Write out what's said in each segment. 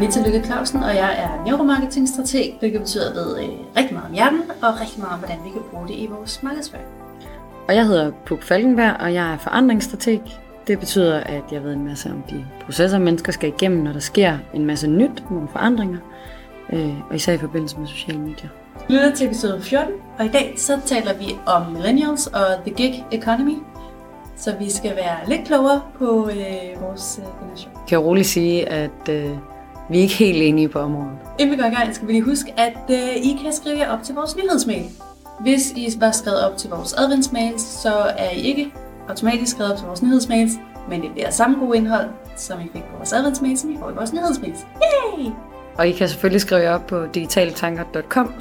hedder Anita Lykke Clausen, og jeg er neuromarketingstrateg, hvilket betyder, at jeg ved øh, rigtig meget om hjernen, og rigtig meget om, hvordan vi kan bruge det i vores markedsføring. Og jeg hedder Puk Falkenberg, og jeg er forandringsstrateg. Det betyder, at jeg ved en masse om de processer, mennesker skal igennem, når der sker en masse nyt, nogle forandringer, øh, og især i forbindelse med sociale medier. Vi lytter til episode 14, og i dag så taler vi om millennials og the gig economy. Så vi skal være lidt klogere på øh, vores øh, generation. Jeg kan roligt sige, at øh, vi er ikke helt enige på området. Inden vi går i gang, skal vi lige huske, at øh, I kan skrive jer op til vores nyhedsmail. Hvis I var skrevet op til vores adventsmails, så er I ikke automatisk skrevet op til vores nyhedsmails, men det bliver samme gode indhold, som I fik på vores adventsmails, som I får i vores nyhedsmails. Yay! Og I kan selvfølgelig skrive jer op på digitaltanker.com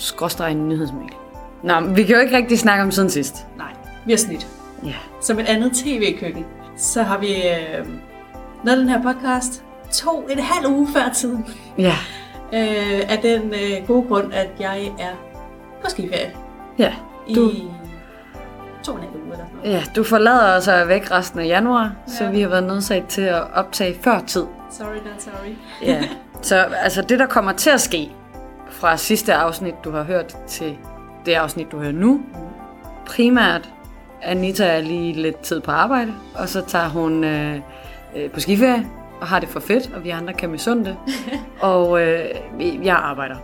nyhedsmail. Nå, vi kan jo ikke rigtig snakke om siden sidst. Nej, vi har snydt. Ja. Som et andet tv-køkken, så har vi øh, lavet den her podcast to en halv uge før tiden. Ja. Øh, af den øh, gode grund, at jeg er på skiferie Ja, du, i to og en halv uge eller sådan noget. ja, du forlader os og er væk resten af januar, ja. så vi har været nødsaget til at optage før tid. Sorry, not sorry. Ja. Så altså det, der kommer til at ske fra sidste afsnit, du har hørt, til det afsnit, du hører nu, primært, Anita er lige lidt tid på arbejde, og så tager hun øh, øh, på skiferie og har det for fedt, og vi andre kan misunde det. og øh, jeg arbejder.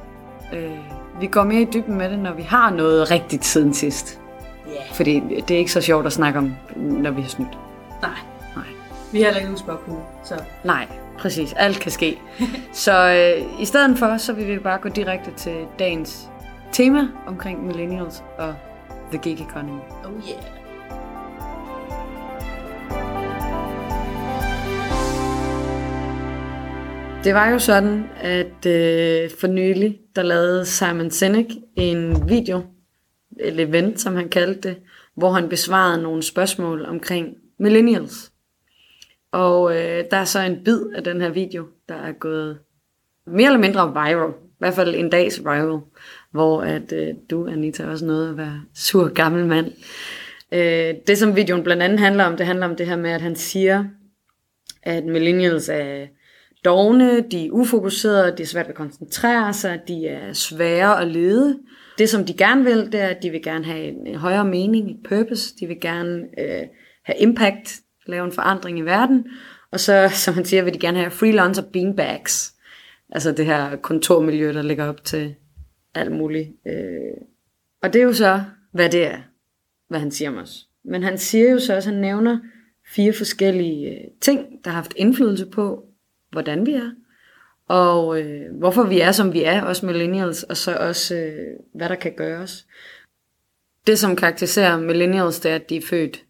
Øh, vi går mere i dybden med det, når vi har noget rigtigt siden sidst. Ja. Fordi det er ikke så sjovt at snakke om, når vi har snydt. Nej, Nej. vi har heller ikke nogen spørgsmål, så Nej, præcis. Alt kan ske. så øh, i stedet for, så vil vi bare gå direkte til dagens tema omkring millennials og the gig economy. oh yeah. Det var jo sådan, at øh, for nylig, der lavede Simon Sinek en video, et event, som han kaldte det, hvor han besvarede nogle spørgsmål omkring millennials. Og øh, der er så en bid af den her video, der er gået mere eller mindre viral. I hvert fald en dags viral, hvor at øh, du, Anita, også nåede at være sur gammel mand. Øh, det, som videoen blandt andet handler om, det handler om det her med, at han siger, at millennials er dogne, de er ufokuserede, de er svært at koncentrere sig, de er svære at lede. Det, som de gerne vil, det er, at de vil gerne have en højere mening, et purpose. De vil gerne øh, have impact, lave en forandring i verden. Og så, som han siger, vil de gerne have freelancer beanbags. Altså det her kontormiljø, der ligger op til alt muligt. Øh. Og det er jo så, hvad det er, hvad han siger om os. Men han siger jo så også, at han nævner fire forskellige øh, ting, der har haft indflydelse på, hvordan vi er, og øh, hvorfor vi er, som vi er, også millennials, og så også, øh, hvad der kan gøres. Det, som karakteriserer millennials, det er, at de er født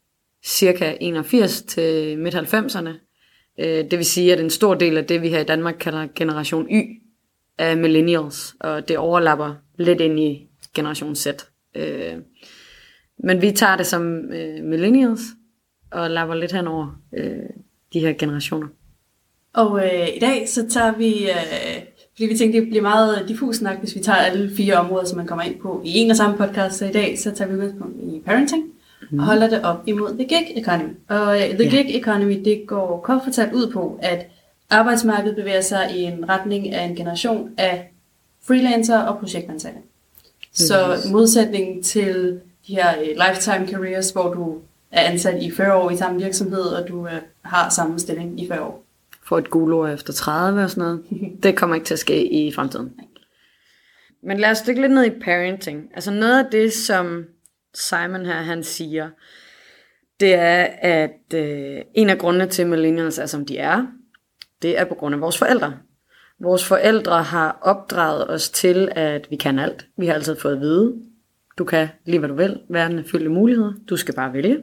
cirka 81 til midt-90'erne. Øh, det vil sige, at en stor del af det, vi her i Danmark kalder generation Y, er millennials, og det overlapper lidt ind i generation Z. Øh, men vi tager det som øh, millennials, og lapper lidt henover øh, de her generationer. Og øh, i dag så tager vi, øh, fordi vi tænkte, det bliver meget diffus snak, hvis vi tager alle fire områder, som man kommer ind på i en og samme podcast. Så i dag så tager vi udgangspunkt i parenting mm. og holder det op imod the gig economy. Og øh, the Ja. gig economy, det går kort fortalt ud på, at arbejdsmarkedet bevæger sig i en retning af en generation af freelancer og projektansatte. Så Yes. modsætning til de her øh, lifetime careers, hvor du er ansat i 40 år i samme virksomhed, og du øh, har samme stilling i 40 år. Får et gulord efter 30 og sådan noget. Det kommer ikke til at ske i fremtiden. Men lad os dykke lidt ned i parenting. Altså noget af det, som Simon her han siger, det er, at øh, en af grundene til, at millennials er, som de er, det er på grund af vores forældre. Vores forældre har opdraget os til, at vi kan alt. Vi har altid fået at vide, du kan lige hvad du vil. Verden er fyldt af muligheder. Du skal bare vælge.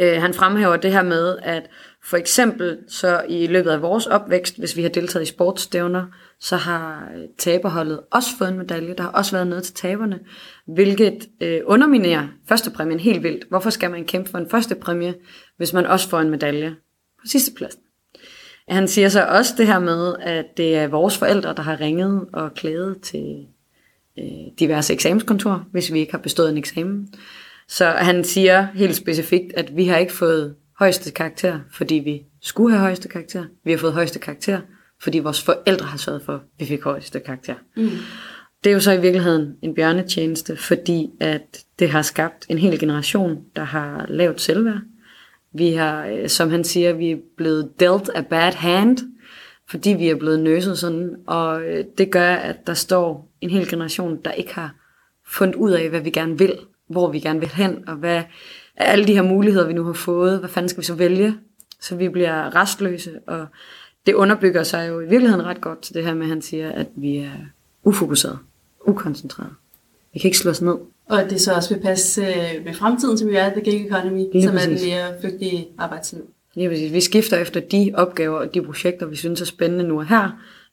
Øh, han fremhæver det her med, at for eksempel så i løbet af vores opvækst, hvis vi har deltaget i sportsstævner, så har øh, taberholdet også fået en medalje. Der har også været noget til taberne, hvilket øh, underminerer førstepræmien helt vildt. Hvorfor skal man kæmpe for en førstepræmie, hvis man også får en medalje på sidste plads? Han siger så også det her med, at det er vores forældre, der har ringet og klaget til øh, diverse eksamenskontor, hvis vi ikke har bestået en eksamen. Så han siger helt specifikt, at vi har ikke fået højeste karakter, fordi vi skulle have højeste karakter. Vi har fået højeste karakter, fordi vores forældre har sørget for, at vi fik højeste karakter. Mm. Det er jo så i virkeligheden en bjørnetjeneste, fordi at det har skabt en hel generation, der har lavt selvværd. Vi har, øh, som han siger, vi er blevet dealt a bad hand, fordi vi er blevet nøset sådan, og øh, det gør, at der står en hel generation, der ikke har fundet ud af, hvad vi gerne vil, hvor vi gerne vil hen, og hvad alle de her muligheder, vi nu har fået, hvad fanden skal vi så vælge? Så vi bliver restløse, og det underbygger sig jo i virkeligheden ret godt til det her med, at han siger, at vi er ufokuseret, ukoncentreret. Vi kan ikke slå os ned. Og at det så også vil passe øh, med fremtiden, som vi er, the gig economy, Lige som er den præcis. mere flygtige arbejdsliv. Lige præcis. Vi skifter efter de opgaver og de projekter, vi synes er spændende nu og her.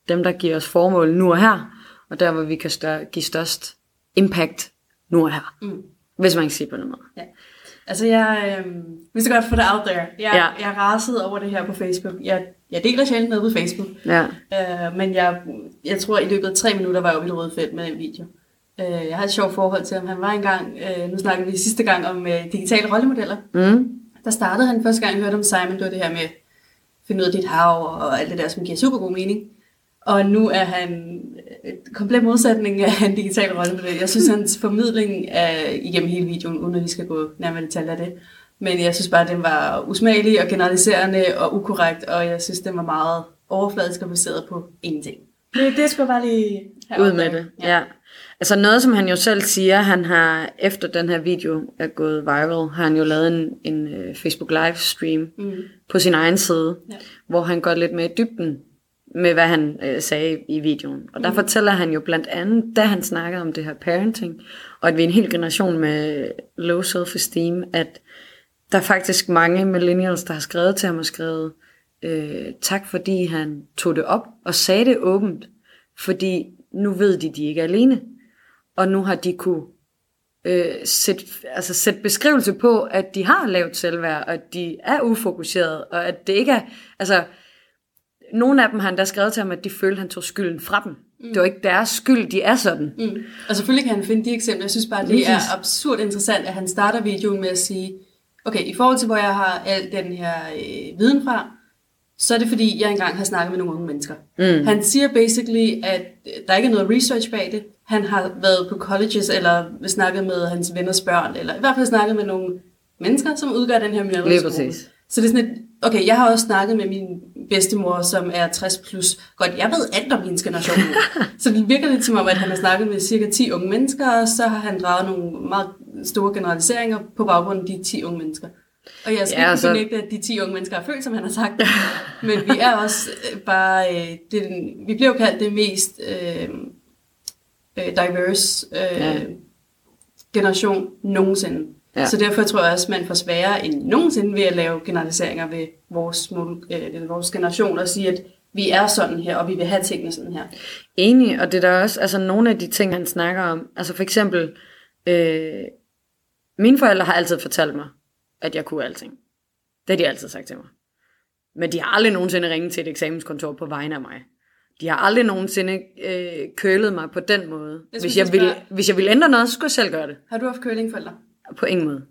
Dem, der giver os formål nu og her. Og der, hvor vi kan stør- give størst impact nu og her. Mm. Hvis man kan sige på den måde. Ja. Altså, jeg øh, vil så godt få det out there. Jeg, Ja. jeg rasede over det her på Facebook. Jeg, jeg deler sjældent noget på Facebook. Ja. Øh, men jeg, jeg tror, i løbet af tre minutter var jeg oppe i det røde felt med den video. Øh, jeg har et sjovt forhold til ham. Han var engang, øh, nu snakkede vi sidste gang om øh, digitale rollemodeller. Mm. Der startede han første gang, jeg hørte om Simon, det var det her med finde ud af dit hav og alt det der, som giver super god mening. Og nu er han komplet modsætning af en digital rollemodel. Jeg synes, hans formidling er igennem hele videoen, uden at vi skal gå nærmere detaljer af det. Men jeg synes bare, at den var usmagelig og generaliserende og ukorrekt, og jeg synes, den var meget overfladisk og baseret på ingenting. Det, det skulle bare lige have Ud med det. Ja. ja. Altså noget, som han jo selv siger, han har, efter den her video er gået viral, har han jo lavet en, en uh, Facebook livestream Mm. på sin egen side, Ja. hvor han går lidt mere i dybden med, hvad han øh, sagde i videoen. Og der mm. fortæller han jo blandt andet, da han snakkede om det her parenting, og at vi er en hel generation med low self-esteem, at der er faktisk mange millennials, der har skrevet til ham og skrevet, øh, tak fordi han tog det op og sagde det åbent, fordi nu ved de, de ikke er alene. Og nu har de kunne øh, sætte, altså sætte beskrivelse på, at de har lavt selvværd, og at de er ufokuseret, og at det ikke er, altså, nogle af dem har han da skrevet til ham, at de følte, at han tog skylden fra dem. Mm. Det var ikke deres skyld, de er sådan. Mm. Og selvfølgelig kan han finde de eksempler. Jeg synes bare, det er absurd interessant, at han starter videoen med at sige, okay, i forhold til, hvor jeg har al den her øh, viden fra, så er det fordi, jeg engang har snakket med nogle unge mennesker. Mm. Han siger basically, at øh, der ikke er noget research bag det. Han har været på colleges, eller snakket med hans venners børn, eller i hvert fald snakket med nogle mennesker, som udgør den her præcis. Så det er sådan et, okay, jeg har også snakket med min bedstemor, som er 60 plus. Godt, jeg ved alt om hendes generation. så det virker lidt som om, at han har snakket med cirka 10 unge mennesker, og så har han draget nogle meget store generaliseringer på baggrund af de 10 unge mennesker. Og jeg skal Ja, ikke altså- benægte, at de 10 unge mennesker har følt, som han har sagt. Men vi er også øh, bare, øh, det, er vi bliver jo kaldt det mest øh, øh, diverse øh, ja. generation nogensinde. Ja. Så derfor tror jeg også, at man får sværere end nogensinde ved at lave generaliseringer ved vores, øh, vores generation og sige, at vi er sådan her, og vi vil have tingene sådan her. Enig, og det er der også altså, nogle af de ting, han snakker om. Altså for eksempel, øh, mine forældre har altid fortalt mig, at jeg kunne alting. Det har de altid sagt til mig. Men de har aldrig nogensinde ringet til et eksamenskontor på vegne af mig. De har aldrig nogensinde øh, kølet mig på den måde. Jeg Hvis jeg, ville, hvis jeg ville ændre noget, så skulle jeg selv gøre det. Har du haft curlingforældre? På ingen måde.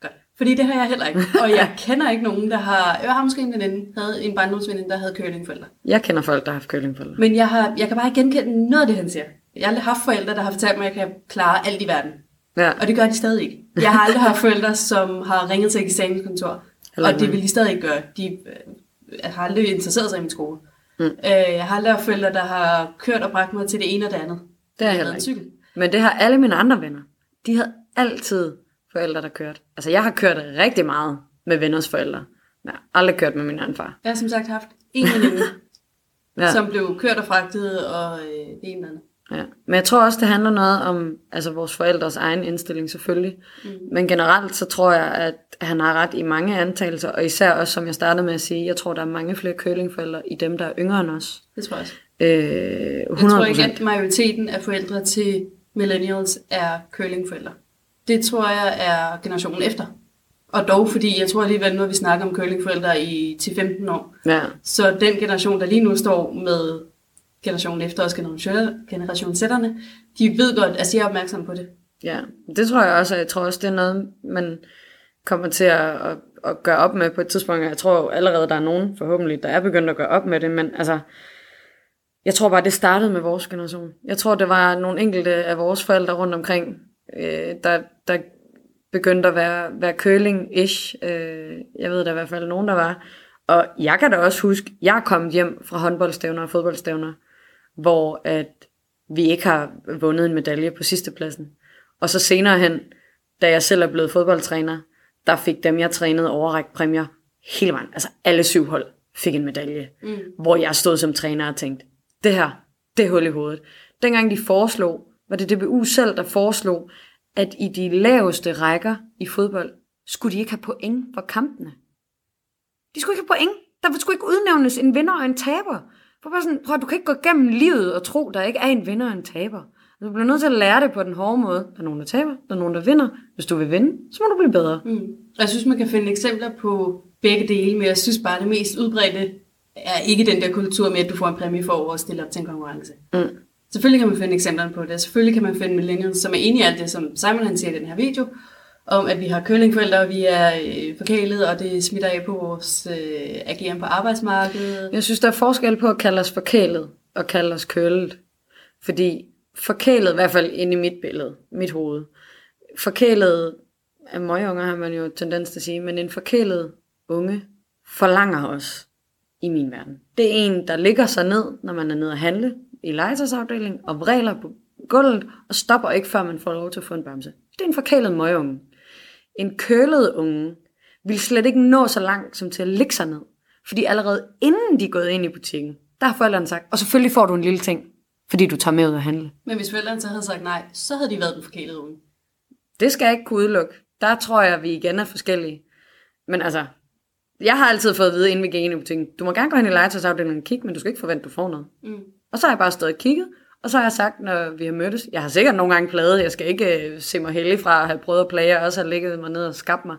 Godt. Fordi det har jeg heller ikke. Og jeg kender ikke nogen, der har... Jeg har måske en veninde, havde en barndomsveninde, der havde curlingforældre. Jeg kender folk, der har haft kølingforældre. Men jeg, har, jeg kan bare ikke genkende noget af det, han siger. Jeg har aldrig haft forældre, der har fortalt mig, at jeg kan klare alt i verden. Ja. Og det gør de stadig ikke. Jeg har aldrig haft forældre, som har ringet til eksamenskontor. Og det vil de stadig ikke gøre. De øh, har aldrig interesseret sig i min skole. Mm. Øh, jeg har aldrig haft forældre, der har kørt og bragt mig til det ene og det andet. Det er Jeg heller ikke. cykel. Men det har alle mine andre venner. De havde altid forældre, der kørte. Altså, jeg har kørt rigtig meget med venners forældre. Jeg har aldrig kørt med min anden far. Jeg har som sagt haft en veninde, Ja. som blev kørt og fragtet, og øh, det ene andet. Ja. Men jeg tror også, det handler noget om altså, vores forældres egen indstilling selvfølgelig. Mm. Men generelt så tror jeg, at han har ret i mange antagelser, og især også, som jeg startede med at sige, jeg tror, der er mange flere kølingforældre i dem, der er yngre end os. Det tror jeg også. Øh, 100 Jeg tror ikke, at majoriteten af forældre til millennials er curlingforældre. Det tror jeg er generationen efter. Og dog, fordi jeg tror alligevel, nu har vi snakket om curlingforældre i 10-15 år. Ja, Så den generation, der lige nu står med generationen efter os, generation, generationssætterne, de ved godt, altså jeg er opmærksom på det. Ja, det tror jeg også, og jeg tror også, det er noget, man kommer til at, at, at gøre op med på et tidspunkt. Jeg tror allerede, der er nogen forhåbentlig, der er begyndt at gøre op med det, men altså, Jeg tror bare, det startede med vores generation. Jeg tror, det var nogle enkelte af vores forældre rundt omkring, øh, der, der begyndte at være, være curling-ish. Øh, jeg ved der i hvert fald nogen, der var. Og jeg kan da også huske, jeg er kommet hjem fra håndboldstævner og fodboldstævner, hvor at vi ikke har vundet en medalje på sidste pladsen. Og så senere hen, da jeg selv er blevet fodboldtræner, der fik dem, jeg trænede, overrækt præmier hele vejen. Altså alle syv hold fik en medalje. Mm. Hvor jeg stod som træner og tænkte, det her, det er hul i hovedet. Dengang de foreslog, var det DBU selv, der foreslog, at i de laveste rækker i fodbold, skulle de ikke have point for kampene. De skulle ikke have point. Der skulle ikke udnævnes en vinder og en taber. For bare sådan, prøv, du kan ikke gå gennem livet og tro, der ikke er en vinder og en taber. Du bliver nødt til at lære det på den hårde måde. Der er nogen, der taber, der er nogen, der vinder. Hvis du vil vinde, så må du blive bedre. Mm. Jeg synes, man kan finde eksempler på begge dele, men jeg synes bare, det mest udbredte er ikke den der kultur med, at du får en præmie for at stille op til en konkurrence. Mm. Selvfølgelig kan man finde eksempler på det. Selvfølgelig kan man finde millennials, som er enige i alt det, som Simon han siger i den her video, om at vi har kølingforældre, og vi er øh, forkælet, og det smitter af på vores øh, ageren på arbejdsmarkedet. Jeg synes, der er forskel på at kalde os forkælet og kalde os kølet. Fordi forkælet, i hvert fald inde i mit billede, mit hoved, forkælet af møgeunger har man jo tendens til at sige, men en forkælet unge forlanger os i min verden. Det er en, der ligger sig ned, når man er nede at handle i legetøjsafdelingen, og vræler på gulvet, og stopper ikke, før man får lov til at få en bamse. Det er en forkælet møgeunge. En kølet unge vil slet ikke nå så langt som til at ligge sig ned. Fordi allerede inden de er gået ind i butikken, der har forældrene sagt, og selvfølgelig får du en lille ting, fordi du tager med ud og handle. Men hvis forældrene så havde sagt nej, så havde de været den forkælede unge. Det skal jeg ikke kunne udelukke. Der tror jeg, at vi igen er forskellige. Men altså, jeg har altid fået at vide, inden vi gik ind i butikken, du må gerne gå hen i legetøjsafdelingen og kigge, men du skal ikke forvente, at du får noget. Mm. Og så har jeg bare stået og kigget, og så har jeg sagt, når vi har mødtes, jeg har sikkert nogle gange plaget, jeg skal ikke øh, se mig heldig fra at have prøvet at plage, og også have ligget mig ned og skabt mig.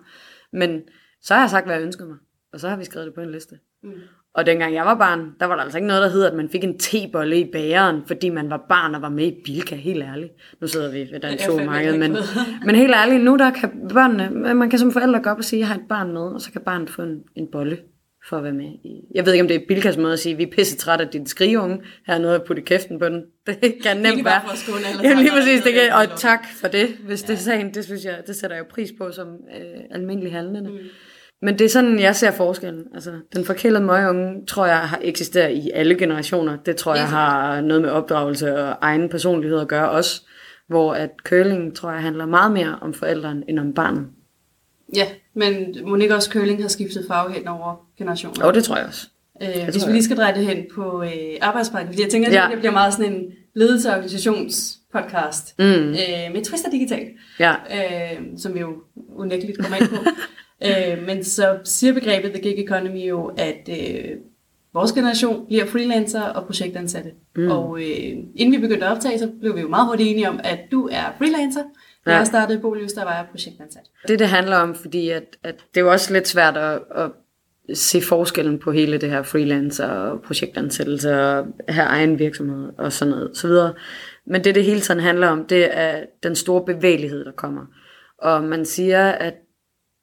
Men så har jeg sagt, hvad jeg ønskede mig, og så har vi skrevet det på en liste. Mm. Og dengang jeg var barn, der var der altså ikke noget, der hed, at man fik en tebolle i bageren, fordi man var barn og var med i Bilka, helt ærligt. Nu sidder vi ved den to marked, men, men helt ærligt, nu der kan børnene, man kan som forældre gå op og sige, at jeg har et barn med, og så kan barnet få en, en bolle for at være med. I. Jeg ved ikke, om det er Bilkas måde at sige, at vi er pisse trætte af din skrigeunge. Her er noget at putte kæften på den. Det kan nemt være. Ja, lige præcis. Det kan, og tak for det, hvis ja. det er sagen. Det synes jeg, det sætter jeg jo pris på som øh, almindelig handlende. Mm. Men det er sådan, jeg ser forskellen. Altså, den forkælede møgeunge, tror jeg, har eksisteret i alle generationer. Det tror jeg har noget med opdragelse og egen personlighed at gøre også. Hvor at curling, tror jeg, handler meget mere om forældrene end om barnet. Ja, men Monique også curling har skiftet farve hen over generationer. Jo, det tror jeg også. Øh, det hvis vi lige skal dreje det hen på øh, arbejdsmarkedet, fordi jeg tænker, at ja. det bliver meget sådan en ledelse- og organisationspodcast mm. øh, med Twister Digital, ja. øh, som vi jo unægteligt kommer ind på. øh, men så siger begrebet The Gig Economy jo, at øh, vores generation bliver freelancer og projektansatte. Mm. Og øh, inden vi begyndte at optage, så blev vi jo meget hurtigt enige om, at du er freelancer. Da ja. jeg startede i Bolius, der var jeg projektansat. Det det handler om, fordi at, at det er jo også lidt svært at, at se forskellen på hele det her freelancer og projektansættelse og have egen virksomhed og sådan noget, så videre. Men det det hele tiden handler om, det er den store bevægelighed, der kommer. Og man siger, at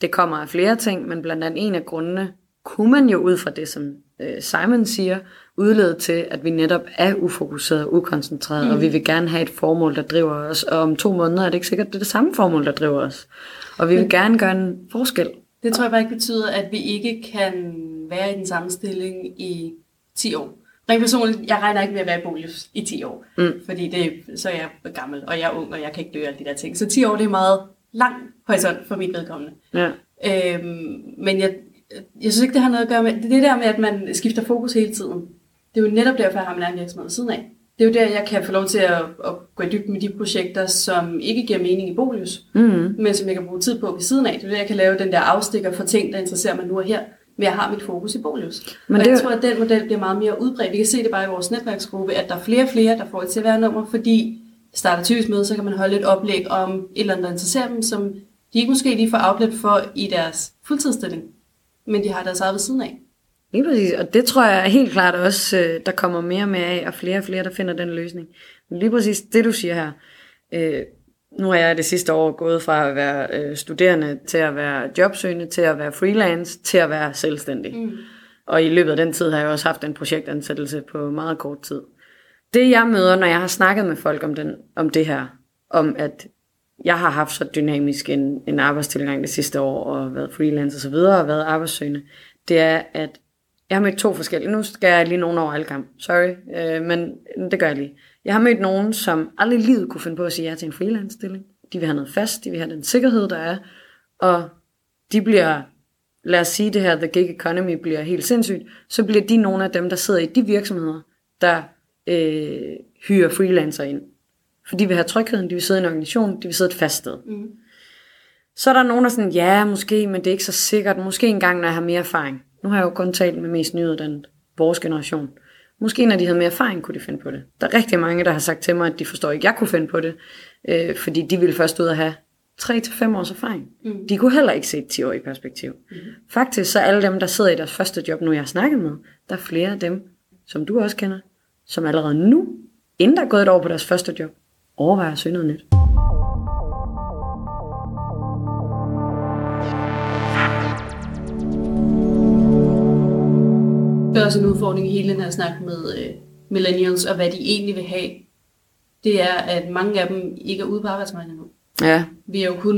det kommer af flere ting, men blandt andet en af grundene, kunne man jo ud fra det, som øh, Simon siger, udlede til, at vi netop er ufokuseret og ukoncentreret, mm. og vi vil gerne have et formål, der driver os, og om to måneder er det ikke sikkert, det er det samme formål, der driver os. Og vi vil gerne gøre en forskel. Det tror jeg bare ikke betyder, at vi ikke kan være i den samme stilling i 10 år. Rent personligt, jeg regner ikke med at være i Bolius i 10 år, mm. fordi det, så er jeg gammel, og jeg er ung, og jeg kan ikke gøre alle de der ting. Så 10 år, det er meget lang horisont for mit vedkommende. Ja. Øhm, men jeg, jeg synes ikke, det har noget at gøre med, det er det der med, at man skifter fokus hele tiden. Det er jo netop derfor, jeg har min egen virksomhed siden af. Det er jo der, jeg kan få lov til at, at gå i dybden med de projekter, som ikke giver mening i Bolius, mm. men som jeg kan bruge tid på ved siden af. Det er der, jeg kan lave den der afstikker for ting, der interesserer mig nu og her, men jeg har mit fokus i Bolius. Men og det... jeg tror, at den model bliver meget mere udbredt. Vi kan se det bare i vores netværksgruppe, at der er flere og flere, der får et CVR-nummer, fordi starter typisk med, så kan man holde et oplæg om et eller andet, der interesserer dem, som de ikke måske lige får outlet for i deres fuldtidsstilling, men de har deres eget ved siden af. Lige præcis, og det tror jeg helt klart også, øh, der kommer mere og mere af, og flere og flere, der finder den løsning. Men lige præcis det, du siger her, øh, nu er jeg det sidste år gået fra at være øh, studerende til at være jobsøgende, til at være freelance, til at være selvstændig. Mm. Og i løbet af den tid har jeg også haft en projektansættelse på meget kort tid. det jeg møder, når jeg har snakket med folk om, den, om det her, om at jeg har haft så dynamisk en, en arbejdstilgang det sidste år, og været freelance og så videre, og været arbejdssøgende, det er, at jeg har mødt to forskellige. Nu skal jeg lige nogen over alle kamp. Sorry, øh, men det gør jeg lige. Jeg har mødt nogen, som aldrig i livet kunne finde på at sige ja til en freelance-stilling. De vil have noget fast, de vil have den sikkerhed, der er, og de bliver, lad os sige det her, the gig economy bliver helt sindssygt, så bliver de nogle af dem, der sidder i de virksomheder, der øh, hyrer freelancer ind. For de vil have trygheden, de vil sidde i en organisation, de vil sidde et fast sted. Mm. Så er der nogen, der er sådan, ja, måske, men det er ikke så sikkert. Måske engang, når jeg har mere erfaring. Nu har jeg jo kun talt med mest nyuddannet vores generation. Måske når de havde mere erfaring, kunne de finde på det. Der er rigtig mange, der har sagt til mig, at de forstår ikke, at jeg kunne finde på det. Øh, fordi de ville først ud at have 3-5 års erfaring. Mm. De kunne heller ikke se et 10 år i perspektiv. Mm. Faktisk så alle dem, der sidder i deres første job, nu jeg har snakket med, der er flere af dem, som du også kender, som allerede nu, inden der er gået et år på deres første job, overvejer at søge noget nyt. Det er også en udfordring i hele den her snak med øh, millennials, og hvad de egentlig vil have. Det er, at mange af dem ikke er ude på arbejdsmarkedet nu. Ja. Vi er jo kun,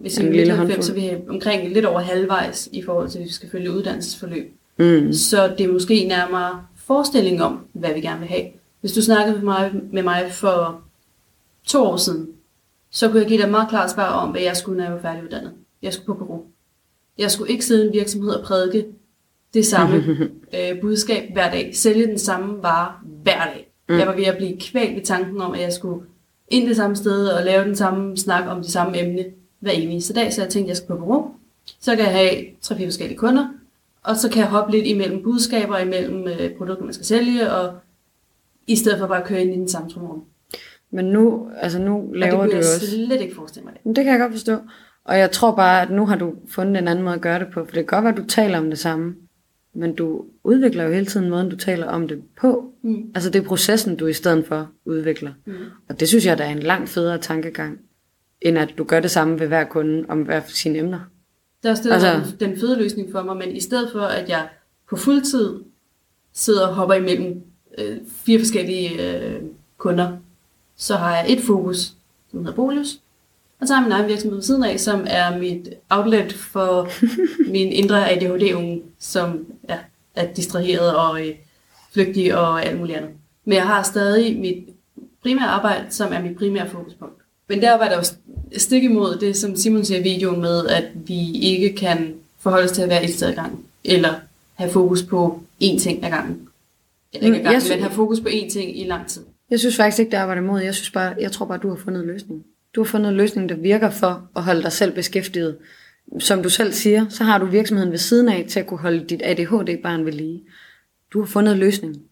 hvis vi er 90, så vi er omkring lidt over halvvejs i forhold til, at vi skal følge uddannelsesforløb. Mm. Så det er måske nærmere forestilling om, hvad vi gerne vil have. Hvis du snakkede med mig, med mig for to år siden, så kunne jeg give dig et meget klart svar om, hvad jeg skulle, når jeg var færdiguddannet. Jeg skulle på bureau. Jeg skulle ikke sidde i en virksomhed og prædike det samme øh, budskab hver dag. Sælge den samme vare hver dag. Mm. Jeg var ved at blive kvalt ved tanken om, at jeg skulle ind det samme sted og lave den samme snak om det samme emne hver eneste dag. Så jeg tænkte, at jeg skal på bureau. Så kan jeg have tre-fire forskellige kunder. Og så kan jeg hoppe lidt imellem budskaber, imellem øh, produkter, man skal sælge, og i stedet for bare at køre ind i den samme trumrum. Men nu, altså nu laver og det du kunne jeg også... slet ikke forestille mig det. Men det kan jeg godt forstå. Og jeg tror bare, at nu har du fundet en anden måde at gøre det på. For det kan godt være, at du taler om det samme. Men du udvikler jo hele tiden måden, du taler om det på. Mm. Altså det er processen, du i stedet for udvikler. Mm. Og det synes jeg, der er en langt federe tankegang, end at du gør det samme ved hver kunde om hver sine emner. Det er også det, altså, den fede løsning for mig, men i stedet for, at jeg på fuld tid sidder og hopper imellem øh, fire forskellige øh, kunder, så har jeg et fokus, som hedder Bolius, og så har jeg min egen virksomhed ved siden af, som er mit outlet for min indre ADHD-unge, som ja, er distraheret og øh, flygtig og alt muligt andet. Men jeg har stadig mit primære arbejde, som er mit primære fokuspunkt. Men der var der jo stik imod det, som Simon siger i videoen med, at vi ikke kan forholde os til at være et sted ad gangen, eller have fokus på én ting ad gangen. Eller ikke ad gangen, men have fokus på én ting i lang tid. Jeg synes faktisk ikke, det arbejder imod. Jeg, synes bare, jeg tror bare, du har fundet en løsning. Du har fundet en løsning, der virker for at holde dig selv beskæftiget. Som du selv siger, så har du virksomheden ved siden af til at kunne holde dit ADHD-barn ved lige. Du har fundet løsningen.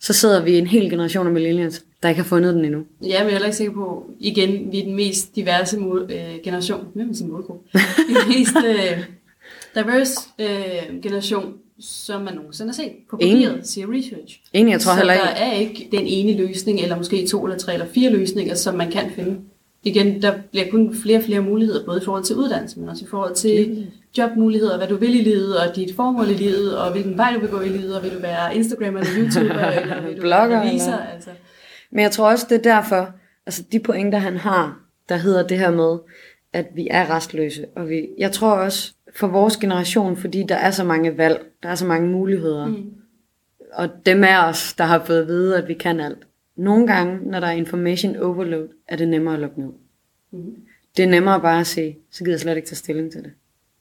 Så sidder vi en hel generation af millennials, der ikke har fundet den endnu. Ja, men jeg er heller ikke sikker på, igen, vi er den mest diverse mål, øh, generation. Hvad er sin målgruppe? den mest øh, diverse øh, generation, som man nogensinde har set på papiret, siger research. Ingen, jeg tror så heller der ikke. er ikke den ene løsning, eller måske to eller tre eller fire løsninger, som man kan finde. Igen, der bliver kun flere og flere muligheder, både i forhold til uddannelse, men også i forhold til jobmuligheder, hvad du vil i livet, og dit formål i livet, og hvilken vej du vil gå i livet, og vil du være Instagram eller YouTuber, eller vil du Blogger, være revisor, eller- altså. Men jeg tror også, det er derfor, altså de pointer, han har, der hedder det her med, at vi er restløse. Og vi, jeg tror også, for vores generation, fordi der er så mange valg, der er så mange muligheder, mm. og dem af os, der har fået at vide, at vi kan alt. Nogle gange, når der er information overload, er det nemmere at lukke ned. Mm. Det er nemmere bare at se, så gider jeg slet ikke tage stilling til det.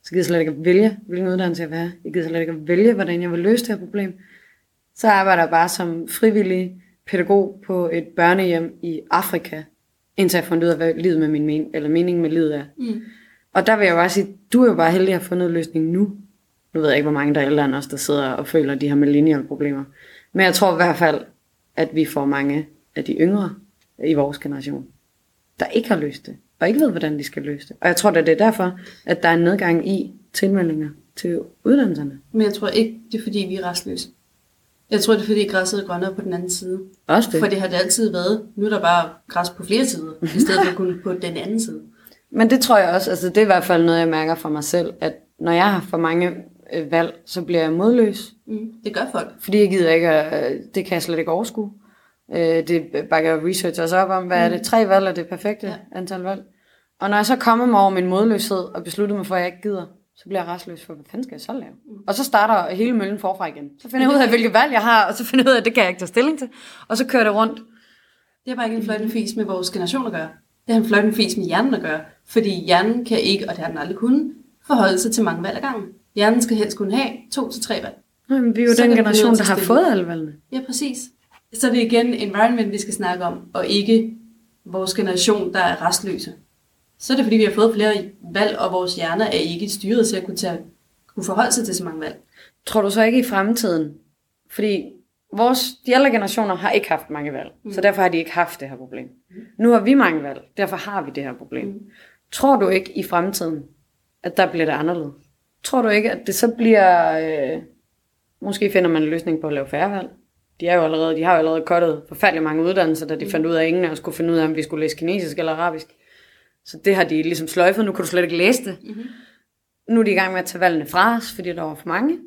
Så gider jeg slet ikke at vælge, hvilken uddannelse jeg vil have. Jeg gider slet ikke at vælge, hvordan jeg vil løse det her problem. Så arbejder jeg bare som frivillig pædagog på et børnehjem i Afrika, indtil jeg fundet ud af, hvad livet med min men- eller meningen med livet er. Mm. Og der vil jeg bare sige, du er jo bare heldig at have fundet en løsning nu. Nu ved jeg ikke, hvor mange der er ældre end os, der sidder og føler de her millennial problemer. Men jeg tror i hvert fald, at vi får mange af de yngre i vores generation, der ikke har løst det, og ikke ved, hvordan de skal løse det. Og jeg tror, at det er derfor, at der er en nedgang i tilmeldinger til uddannelserne. Men jeg tror ikke, det er fordi, vi er restløse. Jeg tror, det er fordi, græsset er grønnere på den anden side. Også det. For det har det altid været. Nu er der bare græs på flere sider, i stedet for kun på den anden side. Men det tror jeg også, altså det er i hvert fald noget, jeg mærker for mig selv, at når jeg har for mange øh, valg, så bliver jeg modløs. Mm. Det gør folk. Fordi jeg gider ikke, at, det kan jeg slet ikke overskue. Øh, det bakker research også op om, hvad mm. er det? Tre valg er det perfekte ja. antal valg. Og når jeg så kommer mig over min modløshed og beslutter mig for, at jeg ikke gider, så bliver jeg restløs for, hvad fanden skal jeg så lave? Mm. Og så starter hele møllen forfra igen. Så finder jeg ud af, hvilke valg jeg har, og så finder jeg ud af, at det kan jeg ikke tage stilling til. Og så kører det rundt. Det er bare ikke en fløjtende fis med vores generation at gøre. Det er en fløjtende fis med hjernen at gøre. Fordi hjernen kan ikke, og det har den aldrig kunnet, forholde sig til mange valg ad gangen. Hjernen skal helst kunne have to til tre valg. Men vi er jo så den generation, der har fået alle valgene. Ja, præcis. Så det er igen environment, vi skal snakke om, og ikke vores generation, der er restløse. Så er det fordi, vi har fået flere valg, og vores hjerner er ikke styret til at kunne, tage, kunne forholde sig til så mange valg. Tror du så ikke i fremtiden? Fordi vores, de ældre generationer har ikke haft mange valg, mm. så derfor har de ikke haft det her problem. Mm. Nu har vi mange valg, derfor har vi det her problem. Mm. Tror du ikke i fremtiden, at der bliver det anderledes? Tror du ikke, at det så bliver... Øh, måske finder man en løsning på at lave færre valg? De, er jo allerede, de har jo allerede kottet forfærdelig mange uddannelser, da de mm. fandt ud af, at ingen af os kunne finde ud af, om vi skulle læse kinesisk eller arabisk. Så det har de ligesom sløjfet. Nu kan du slet ikke læse det. Mm-hmm. Nu er de i gang med at tage valgene fra os, fordi der var for mange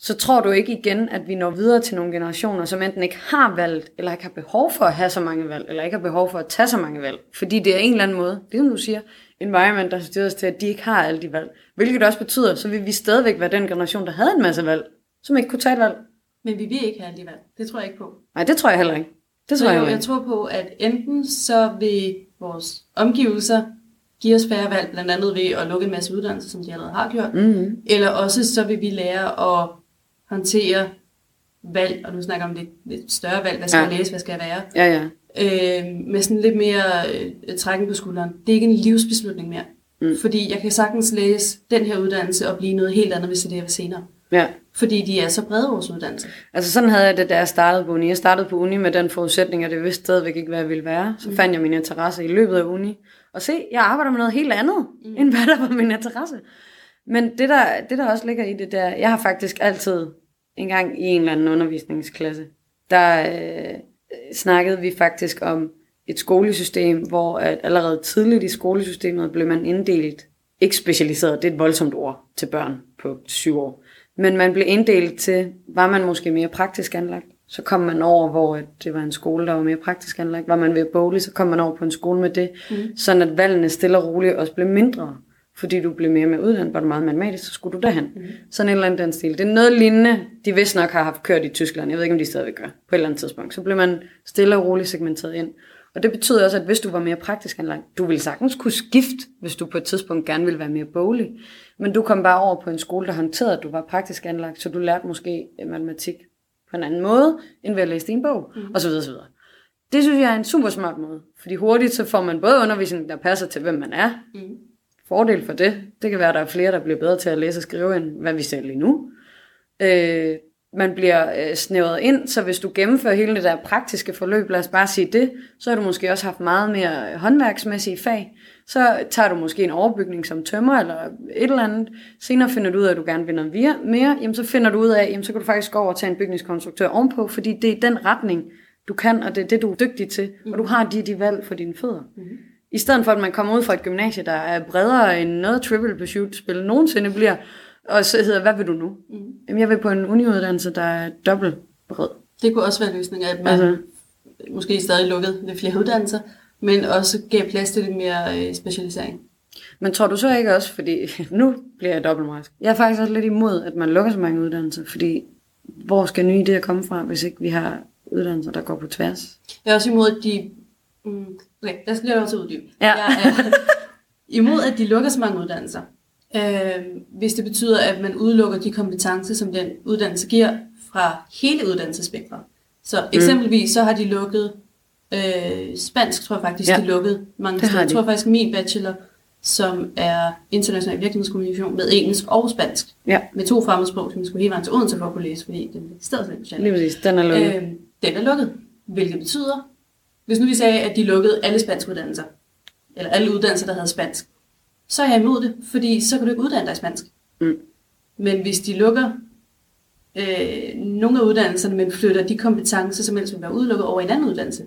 så tror du ikke igen, at vi når videre til nogle generationer, som enten ikke har valgt, eller ikke har behov for at have så mange valg, eller ikke har behov for at tage så mange valg. Fordi det er en eller anden måde, det som du siger, environment, der har styret os til, at de ikke har alle de valg. Hvilket også betyder, så vil vi stadigvæk være den generation, der havde en masse valg, som ikke kunne tage et valg. Men vi vil ikke have alle de valg. Det tror jeg ikke på. Nej, det tror jeg heller ikke. Det tror så jeg, jeg, jeg tror på, at enten så vil vores omgivelser give os færre valg, blandt andet ved at lukke en masse uddannelser, som de allerede har gjort, mm-hmm. eller også så vil vi lære at håndtere valg, og nu snakker om lidt, lidt større valg, hvad skal ja. jeg læse, hvad skal jeg være, ja, ja. Øh, med sådan lidt mere øh, trækken på skulderen. Det er ikke en livsbeslutning mere. Mm. Fordi jeg kan sagtens læse den her uddannelse og blive noget helt andet, hvis det er det, jeg vil senere. Ja. Fordi de er så brede, vores uddannelse. Altså sådan havde jeg det, da jeg startede på uni. Jeg startede på uni med den forudsætning, at det vidste stadigvæk ikke, hvad jeg ville være. Så mm. fandt jeg min interesse i løbet af uni. Og se, jeg arbejder med noget helt andet, mm. end hvad der var min interesse. Men det der, det der også ligger i det der, jeg har faktisk altid en gang i en eller anden undervisningsklasse, der øh, snakkede vi faktisk om et skolesystem, hvor at allerede tidligt i skolesystemet blev man inddelt, ikke specialiseret, det er et voldsomt ord til børn på syv år, men man blev inddelt til, var man måske mere praktisk anlagt, så kom man over, hvor det var en skole, der var mere praktisk anlagt. Var man ved bolig, så kom man over på en skole med det, mm. sådan at valgene stille og roligt også blev mindre fordi du blev mere med uddannet, var du meget matematisk, så skulle du derhen. Mm. Sådan en eller anden den stil. Det er noget lignende, de vist nok har haft kørt i Tyskland. Jeg ved ikke, om de stadigvæk gør på et eller andet tidspunkt. Så blev man stille og roligt segmenteret ind. Og det betyder også, at hvis du var mere praktisk anlagt, du ville sagtens kunne skifte, hvis du på et tidspunkt gerne ville være mere boglig. Men du kom bare over på en skole, der håndterede, at du var praktisk anlagt, så du lærte måske matematik på en anden måde, end ved at læse din bog, mm. og så videre, så videre. Det synes jeg er en super smart måde, fordi hurtigt så får man både undervisning, der passer til, hvem man er, mm fordel for det. Det kan være, at der er flere, der bliver bedre til at læse og skrive, end hvad vi ser lige nu. Øh, man bliver øh, snævret ind, så hvis du gennemfører hele det der praktiske forløb, lad os bare sige det, så har du måske også haft meget mere håndværksmæssige fag. Så tager du måske en overbygning som tømmer eller et eller andet. Senere finder du ud af, at du gerne vil noget mere. Jamen så finder du ud af, jamen så kan du faktisk gå over og tage en bygningskonstruktør ovenpå, fordi det er den retning, du kan, og det er det, du er dygtig til. Og du har de, de valg for dine fødder. Mm-hmm. I stedet for, at man kommer ud fra et gymnasie, der er bredere end noget Trivial Pursuit-spil nogensinde bliver, og så hedder, hvad vil du nu? Mm. Jamen, jeg vil på en uniuddannelse, der er dobbelt bred. Det kunne også være løsningen, at man altså, måske stadig lukket ved flere uddannelser, men også gav plads til lidt mere øh, specialisering. Men tror du så ikke også, fordi nu bliver jeg dobbeltmorsk. Jeg er faktisk også lidt imod, at man lukker så mange uddannelser, fordi hvor skal nye idéer komme fra, hvis ikke vi har uddannelser, der går på tværs? Jeg er også imod, at de Mm, okay, lad os lige også uddybe. Ja. Jeg er imod, at de lukker så mange uddannelser. Øh, hvis det betyder, at man udelukker de kompetencer, som den uddannelse giver fra hele uddannelsesspektret. Så mm. eksempelvis så har de lukket øh, spansk, tror jeg faktisk, ja. de lukket mange steder. Jeg tror faktisk, min bachelor, som er international virksomhedskommunikation med engelsk og spansk, ja. med to fremmedsprog, som jeg skulle hele vejen til Odense for at kunne læse, fordi den er stadig Lige præcis, den er lukket. Øh, den er lukket, hvilket betyder, hvis nu vi sagde, at de lukkede alle spanske uddannelser, eller alle uddannelser, der havde spansk, så er jeg imod det, fordi så kan du ikke uddanne dig i spansk. Mm. Men hvis de lukker øh, nogle af uddannelserne, men flytter de kompetencer, som ellers vil være udelukket over i en anden uddannelse,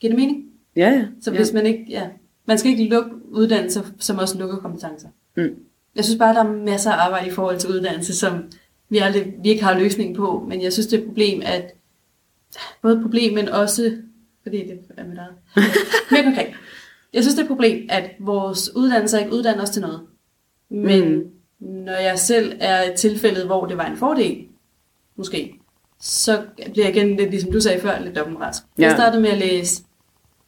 giver det mening? Ja, ja. Så hvis ja. man ikke, ja, man skal ikke lukke uddannelser, som også lukker kompetencer. Mm. Jeg synes bare, der er masser af arbejde i forhold til uddannelse, som vi, aldrig, vi ikke har løsning på, men jeg synes, det er et problem, at både et problem, men også, fordi det er mit eget. Mere konkret. Jeg synes, det er et problem, at vores uddannelser ikke uddanner os til noget. Men mm. når jeg selv er i tilfældet, hvor det var en fordel, måske, så bliver jeg igen lidt, ligesom du sagde før, lidt dobbeltmoralsk. Ja. Jeg startede med at læse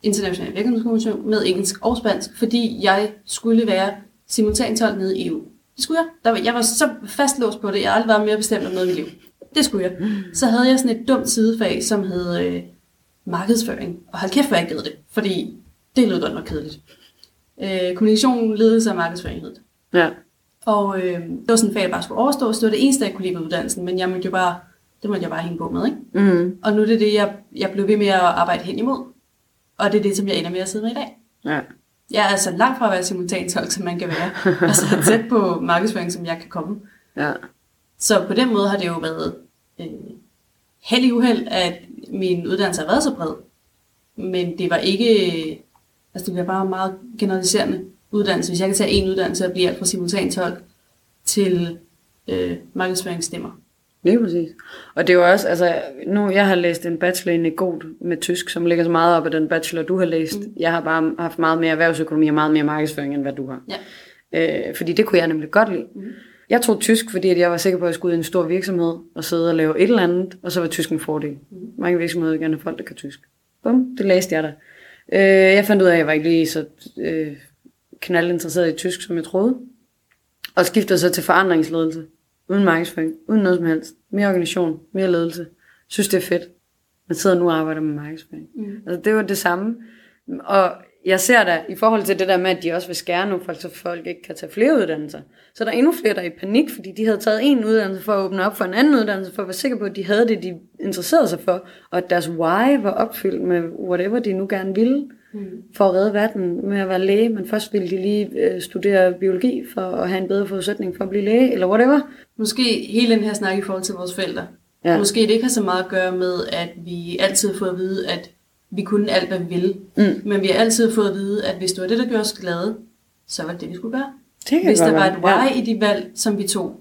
international virksomhedskommission med engelsk og spansk, fordi jeg skulle være simultantolk nede i EU. Det skulle jeg. Der var, jeg var så fastlåst på det. Jeg har aldrig været mere bestemt om noget i mit liv. Det skulle jeg. Så havde jeg sådan et dumt sidefag, som hed øh, markedsføring. Og hold kæft, hvor jeg det. Fordi det lød godt nok kedeligt. Øh, kommunikation, ledelse og markedsføring hed det. Ja. Og øh, det var sådan en fag, jeg bare skulle overstå. Så det var det eneste, jeg kunne lide på uddannelsen. Men jeg måtte jo bare, det måtte jeg bare hænge på med. Ikke? Mm. Og nu er det det, jeg, jeg blev ved med at arbejde hen imod. Og det er det, som jeg ender med at sidde med i dag. Ja. Jeg er altså langt fra at være simultantolk, som man kan være. altså tæt på markedsføring, som jeg kan komme. Ja. Så på den måde har det jo været øh, held i uheld, at min uddannelse har været så bred. Men det var ikke, altså det var bare meget generaliserende uddannelse. Hvis jeg kan tage en uddannelse og blive alt fra simultantolk til øh, markedsføringsstemmer. Lige præcis. Og det er jo også, altså, nu jeg har læst en bachelor i Negod med tysk, som ligger så meget op af den bachelor, du har læst. Mm. Jeg har bare haft meget mere erhvervsøkonomi og meget mere markedsføring, end hvad du har. Ja. Øh, fordi det kunne jeg nemlig godt lide. Mm. Jeg tog tysk, fordi at jeg var sikker på, at jeg skulle ud i en stor virksomhed og sidde og lave et eller andet, og så var tysk en fordel. Mange virksomheder vil gerne have folk, der kan tysk. Bum, det læste jeg da. Øh, jeg fandt ud af, at jeg var ikke lige så øh, knaldinteresseret i tysk, som jeg troede. Og skiftede så til forandringsledelse. Uden markedsføring, uden noget som helst. Mere organisation, mere ledelse. Synes det er fedt. Man sidder nu og arbejder med markedsføring. Mm. Altså det var det samme. Og jeg ser da, i forhold til det der med, at de også vil skære nu, så folk ikke kan tage flere uddannelser, så er der endnu flere, der er i panik, fordi de havde taget en uddannelse for at åbne op for en anden uddannelse, for at være sikre på, at de havde det, de interesserede sig for, og at deres why var opfyldt med whatever de nu gerne ville, mm. for at redde verden med at være læge, men først ville de lige øh, studere biologi for at have en bedre forudsætning for at blive læge, eller whatever. Måske hele den her snak i forhold til vores forældre. Ja. Måske det ikke har så meget at gøre med, at vi altid får at vide, at vi kunne alt, hvad vi ville. Mm. Men vi har altid fået at vide, at hvis det var det, der gjorde os glade, så var det det, vi skulle gøre. Det hvis der var et why ja. i de valg, som vi tog.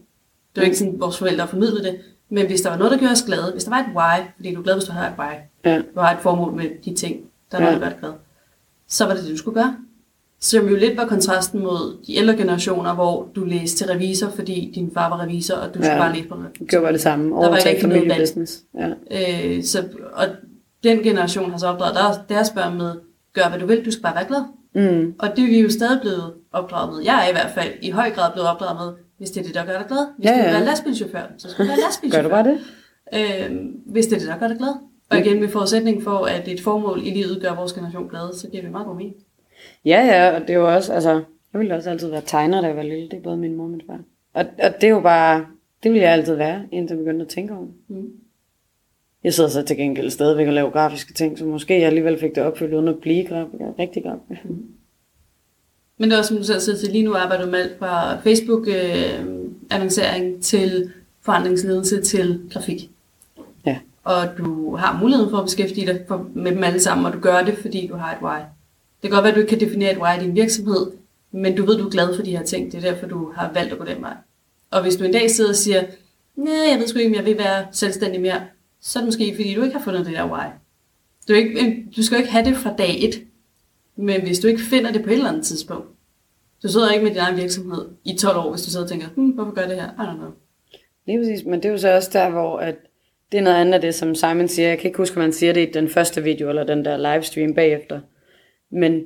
Det var ikke sådan, vores forældre formidlede det. Men hvis der var noget, der gjorde os glade, hvis der var et why, fordi du er glad, hvis du har et why, ja. du har et formål med de ting, der er ja. noget, der gør dig glad, så var det det, du skulle gøre. Som jo lidt var kontrasten mod de ældre generationer, hvor du læste til revisor, fordi din far var revisor, og du ja. skulle bare læse på det. Det gjorde det samme. Der var ikke noget valg. business. Ja. Øh, så, og den generation har så opdraget deres, deres børn med, gør hvad du vil, du skal bare være glad. Mm. Og det er vi jo stadig blevet opdraget med. Jeg er i hvert fald i høj grad blevet opdraget med, hvis det er det, der gør dig glad. Hvis ja, ja. du vil være lastbilchauffør, så skal du være lastbilchauffør. gør du bare det? Øh, hvis det er det, der gør dig glad. Og igen med forudsætning for, at et formål i livet gør vores generation glad, så giver vi meget god mening. Ja, ja, og det er jo også, altså, jeg ville også altid være tegner, da jeg var lille. Det er både min mor og min far. Og, og det er jo bare, det vil jeg altid være, indtil jeg begyndte at tænke over. Mm. Jeg sidder så til gengæld stadigvæk og laver grafiske ting, så måske jeg alligevel fik det opfyldt uden at blive grafiker. Rigtig grafiker. Mm. Men det er også, som du selv siger til, lige nu arbejder du med alt fra Facebook-annoncering øh, til forandringsledelse til grafik. Ja. Og du har muligheden for at beskæftige dig for, med dem alle sammen, og du gør det, fordi du har et why. Det kan godt være, at du ikke kan definere et why i din virksomhed, men du ved, du er glad for de her ting. Det er derfor, du har valgt at gå den vej. Og hvis du en dag sidder og siger, nej, jeg ved sgu ikke, om jeg vil være selvstændig mere, så er det måske, fordi du ikke har fundet det der why. Du, er ikke, øh, du skal jo ikke have det fra dag et. Men hvis du ikke finder det på et eller andet tidspunkt, du sidder ikke med din egen virksomhed i 12 år, hvis du sidder og tænker, hm, hvorfor gør jeg det her? I don't know. Lige præcis, men det er jo så også der, hvor at det er noget andet af det, som Simon siger. Jeg kan ikke huske, om han siger det i den første video, eller den der livestream bagefter. Men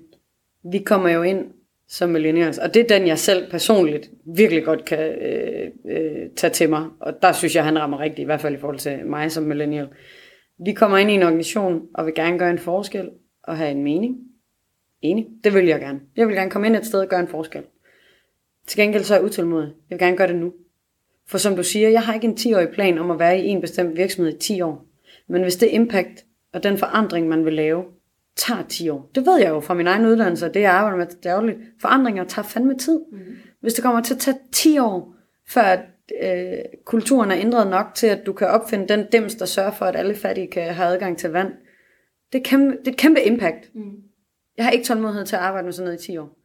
vi kommer jo ind som millennials, og det er den, jeg selv personligt virkelig godt kan øh, øh, tage til mig. Og der synes jeg, han rammer rigtigt, i hvert fald i forhold til mig som millennial. Vi kommer ind i en organisation, og vil gerne gøre en forskel, og have en mening. Enig. Det vil jeg gerne. Jeg vil gerne komme ind et sted og gøre en forskel. Til gengæld så er jeg utålmodig. Jeg vil gerne gøre det nu. For som du siger, jeg har ikke en 10-årig plan om at være i en bestemt virksomhed i 10 år. Men hvis det impact og den forandring, man vil lave, tager 10 år. Det ved jeg jo fra min egen uddannelse, og det jeg arbejder med dagligt. Forandringer tager fandme tid. Mm. Hvis det kommer til at tage 10 år, før at, øh, kulturen er ændret nok til, at du kan opfinde den dims, der sørger for, at alle fattige kan have adgang til vand. Det er, kæmpe, det er et kæmpe impact. Mm. Jeg har ikke tålmodighed til at arbejde med sådan noget i 10 år.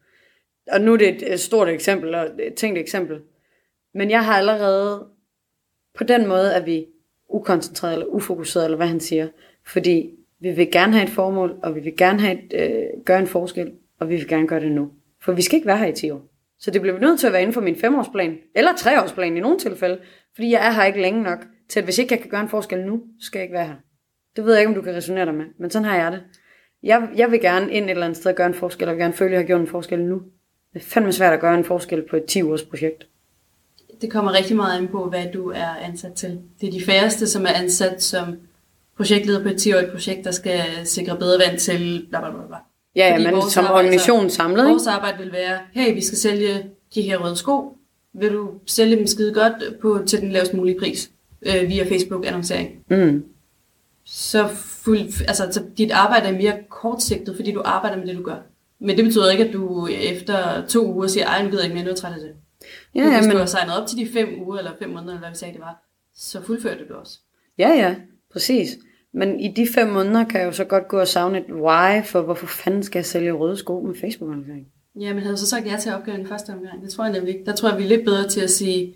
Og nu er det et stort eksempel, og et tænkt eksempel. Men jeg har allerede, på den måde at vi ukoncentreret eller ufokuseret, eller hvad han siger, Fordi vi vil gerne have et formål, og vi vil gerne have et, øh, gøre en forskel, og vi vil gerne gøre det nu. For vi skal ikke være her i 10 år. Så det bliver nødt til at være inden for min femårsplan, eller treårsplan i nogle tilfælde, fordi jeg er her ikke længe nok, til at hvis ikke jeg kan gøre en forskel nu, så skal jeg ikke være her. Det ved jeg ikke, om du kan resonere dig med, men sådan har jeg det. Jeg, jeg vil gerne ind et eller andet sted og gøre en forskel, og vil gerne føle, at jeg har gjort en forskel nu. Det er fandme svært at gøre en forskel på et 10-års projekt. Det kommer rigtig meget an på, hvad du er ansat til. Det er de færreste, som er ansat som projektleder på et 10-årigt projekt, der skal sikre bedre vand til bla bla bla. bla. Ja, ja Fordi men som organisation samlet, ikke? Vores arbejde vil være, hey, vi skal sælge de her røde sko. Vil du sælge dem skide godt på, til den lavest mulige pris øh, via Facebook-annoncering? Mm. Så, fuld, altså, så dit arbejde er mere kortsigtet, fordi du arbejder med det, du gør. Men det betyder ikke, at du efter to uger siger, ej, nu gider jeg ikke mere, nu er træt af det. Ja, Hvis ja, du men, har signet op til de fem uger, eller fem måneder, eller hvad vi sagde, det var, så fuldfører du også. ja, ja, præcis. Men i de fem måneder kan jeg jo så godt gå og savne et why, for hvorfor fanden skal jeg sælge røde sko med Facebook-annoncering? Ja, men havde så sagt ja til opgaven første omgang? Det tror jeg nemlig ikke. Der tror jeg, vi er lidt bedre til at sige,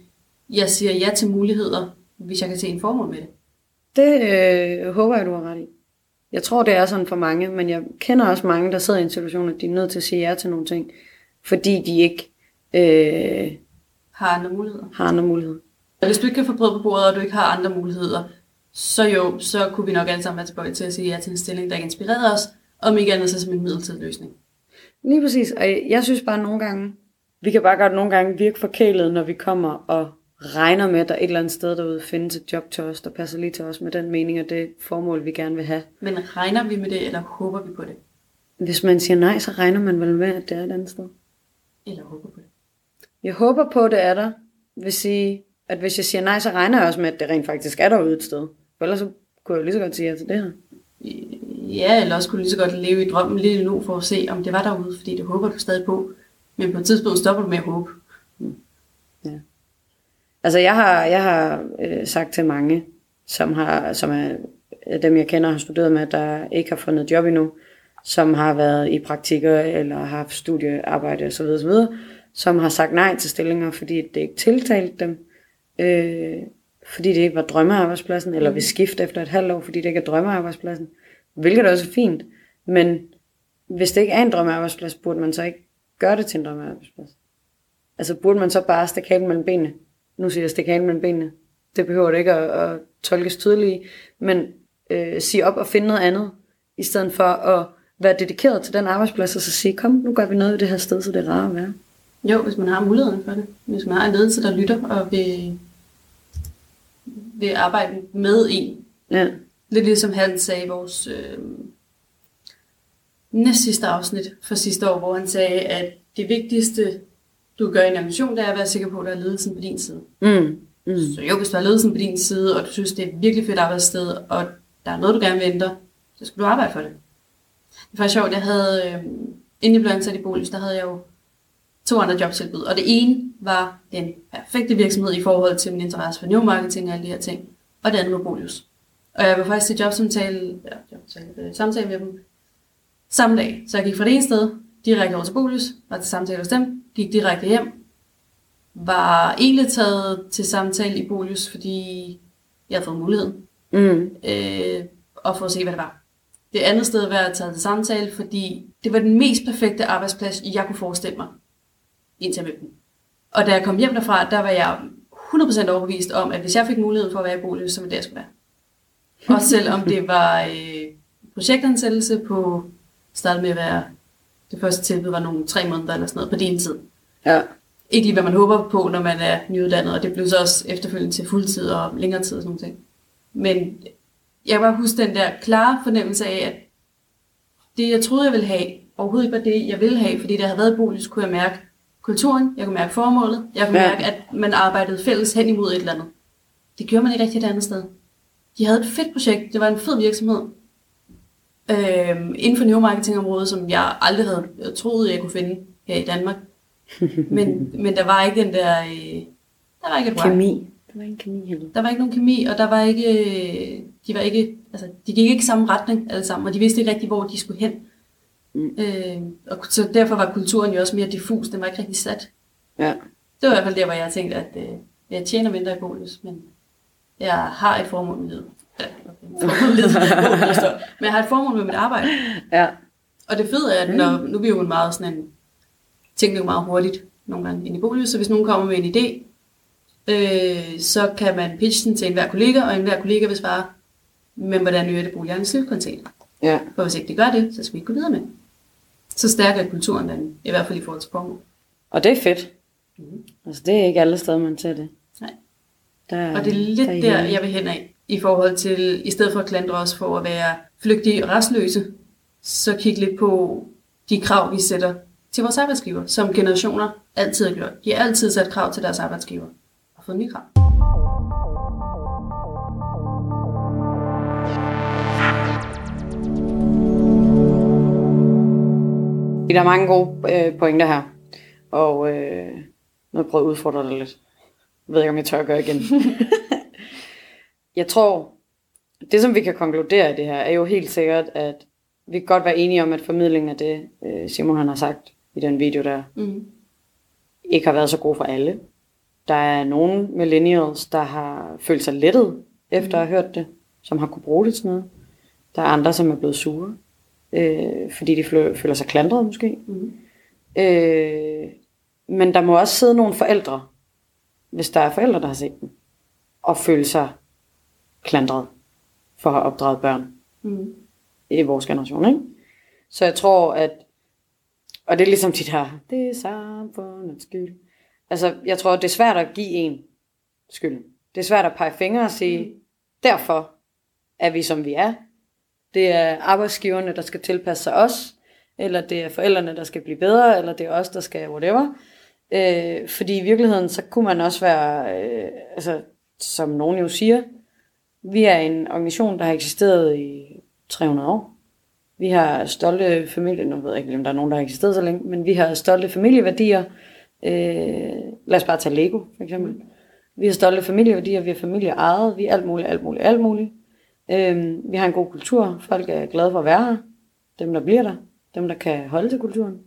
jeg siger ja til muligheder, hvis jeg kan se en formål med det. Det øh, håber jeg, du har ret i. Jeg tror, det er sådan for mange, men jeg kender også mange, der sidder i en situation, at de er nødt til at sige ja til nogle ting, fordi de ikke øh, Har andre muligheder. har andre muligheder. Hvis du ikke kan få brød på bordet, og du ikke har andre muligheder, så jo, så kunne vi nok alle sammen være tilbøjelige til at sige ja til en stilling, der ikke inspirerede os, om ikke andet så som en midlertidig løsning. Lige præcis, og jeg, jeg synes bare nogle gange, vi kan bare godt nogle gange virke forkælet, når vi kommer og regner med, at der et eller andet sted derude findes et job til os, der passer lige til os med den mening og det formål, vi gerne vil have. Men regner vi med det, eller håber vi på det? Hvis man siger nej, så regner man vel med, at det er et andet sted. Eller håber på det? Jeg håber på, at det er der. Vil sige, at hvis jeg siger nej, så regner jeg også med, at det rent faktisk er derude et sted. For ellers så kunne jeg jo lige så godt sige ja til det her. Ja, eller også kunne du lige så godt leve i drømmen lidt nu for at se, om det var derude, fordi det håber du stadig på. Men på et tidspunkt stopper du med at håbe. Altså jeg har, jeg har øh, sagt til mange, som, har, som er øh, dem jeg kender har studeret med, der ikke har fundet job endnu, som har været i praktikker eller har haft studiearbejde osv. osv., som har sagt nej til stillinger, fordi det ikke tiltalte dem, øh, fordi det ikke var drømmearbejdspladsen, eller vil skifte efter et halvt år, fordi det ikke er drømmearbejdspladsen, hvilket også er fint, men hvis det ikke er en drømmearbejdsplads, burde man så ikke gøre det til en drømmearbejdsplads. Altså burde man så bare stikke halen mellem benene? Nu siger jeg stikke halen mellem benene. Det behøver det ikke at, at tolkes tydeligt, i, men øh, sige op og finde noget andet, i stedet for at være dedikeret til den arbejdsplads, og så sige, kom, nu gør vi noget i det her sted, så det er rart at være. Jo, hvis man har muligheden for det. Hvis man har en ledelse, der lytter og vil, vil arbejde med en. Ja, Lidt ligesom han sagde i vores øh, næst sidste afsnit for sidste år, hvor han sagde, at det vigtigste, du gøre i en ambition, det er at være sikker på, at der er ledelsen på din side. mm, mm. Så jo, hvis du har ledelsen på din side, og du synes, det er et virkelig fedt arbejdssted, og der er noget, du gerne vil ændre, så skal du arbejde for det. Det er faktisk sjovt, jeg havde, øh, inden jeg blev ansat i Bolus, der havde jeg jo to andre jobtilbud, og det ene var den perfekte virksomhed i forhold til min interesse for neuromarketing og alle de her ting, og det andet var Bolus. Og jeg var faktisk til jobsamtale, ja, jobsamtale, øh, samtale med dem samme dag. Så jeg gik fra det ene sted, direkte over til Bolus, var til samtale hos dem, gik direkte hjem, var egentlig taget til samtale i Bolus, fordi jeg havde fået muligheden, Mm. øh, og for at se, hvad det var. Det andet sted var jeg taget til samtale, fordi det var den mest perfekte arbejdsplads, jeg kunne forestille mig, den. Og da jeg kom hjem derfra, der var jeg 100% overbevist om, at hvis jeg fik muligheden for at være i Boløs, så var det, jeg skulle være. Også selvom det var øh, projektansættelse på, startede med at være, det første tilbud var nogle tre måneder eller sådan noget på din tid. Ja. Ikke lige, hvad man håber på, når man er nyuddannet, og det blev så også efterfølgende til fuldtid og længere tid og sådan nogle ting. Men jeg bare huske den der klare fornemmelse af, at det, jeg troede, jeg ville have, overhovedet ikke var det, jeg ville have, fordi da jeg havde været i Bolig, så kunne jeg mærke kulturen, jeg kunne mærke formålet, jeg kunne Ja. mærke, at man arbejdede fælles hen imod et eller andet. Det gjorde man ikke rigtig et andet sted. De havde et fedt projekt, det var en fed virksomhed, øhm, inden for neuromarketingområdet, som jeg aldrig havde troet, jeg kunne finde her i Danmark. Men, men der var ikke den der, øh, der var ikke et. Kemi. Det var en kemi heller. Der var ikke nogen kemi, og der var ikke, øh, de var ikke, altså, de gik ikke i samme retning alle sammen, og de vidste ikke rigtig, hvor de skulle hen. Mm. Øh, og så derfor var kulturen jo også mere diffus, den var ikke rigtig sat. Ja. Det var i hvert fald der, hvor jeg tænkte, at øh, jeg tjener mindre i Bolus, men jeg har et formål med livet. Ja, okay. Men jeg har et formål med mit arbejde. Ja. Og det fede er, at når, nu er vi jo en meget sådan en, tingene jo meget hurtigt nogle gange ind i boligen, så hvis nogen kommer med en idé, øh, så kan man pitche den til enhver kollega, og enhver kollega vil svare, men hvordan øger det boligernes livskvalitet? Ja. For hvis ikke det gør det, så skal vi ikke gå videre med. Så stærker er kulturen den, i hvert fald i forhold til formål. Og det er fedt. Altså, det er ikke alle steder, man ser det. Nej. Der, Og det er lidt der, der, jeg vil hen af, i forhold til, i stedet for at klandre os for at være flygtige og restløse, så kig lidt på de krav, vi sætter til vores arbejdsgiver, som generationer altid har gjort. De har altid sat krav til deres arbejdsgiver og fået nye krav. Der er mange gode øh, pointer her. Og øh, nu har jeg prøvet at udfordre dig lidt. Jeg ved ikke, om jeg tør at gøre igen. jeg tror, det som vi kan konkludere i det her, er jo helt sikkert, at vi kan godt være enige om, at formidlingen af det, øh, Simon han har sagt i den video der, Mm. ikke har været så god for alle. Der er nogle millennials, der har følt sig lettet efter at have hørt det, som har kunne bruge det til noget. Der er andre, som er blevet sure, øh, fordi de føler sig klandret måske. Mm. Øh, men der må også sidde nogle forældre, hvis der er forældre, der har set den, og føle sig klandret for at have opdraget børn Mm. i vores generation, ikke? Så jeg tror, at, og det er ligesom de her, det er samfundets skyld. Altså, jeg tror, det er svært at give en skyld. Det er svært at pege fingre og sige, mm. derfor er vi, som vi er. Det er arbejdsgiverne, der skal tilpasse sig os, eller det er forældrene, der skal blive bedre, eller det er os, der skal whatever. Øh, fordi i virkeligheden, så kunne man også være, øh, altså, som nogen jo siger, vi er en organisation, der har eksisteret i 300 år. Vi har stolte familie, nu ved jeg ikke, om der er nogen, der har eksisteret så længe, men vi har stolte familieværdier. Øh, lad os bare tage Lego, for eksempel. Vi har stolte familieværdier, vi har familieejet, vi er alt muligt, alt muligt, alt muligt. Øh, vi har en god kultur, folk er glade for at være her. Dem, der bliver der, dem, der kan holde til kulturen.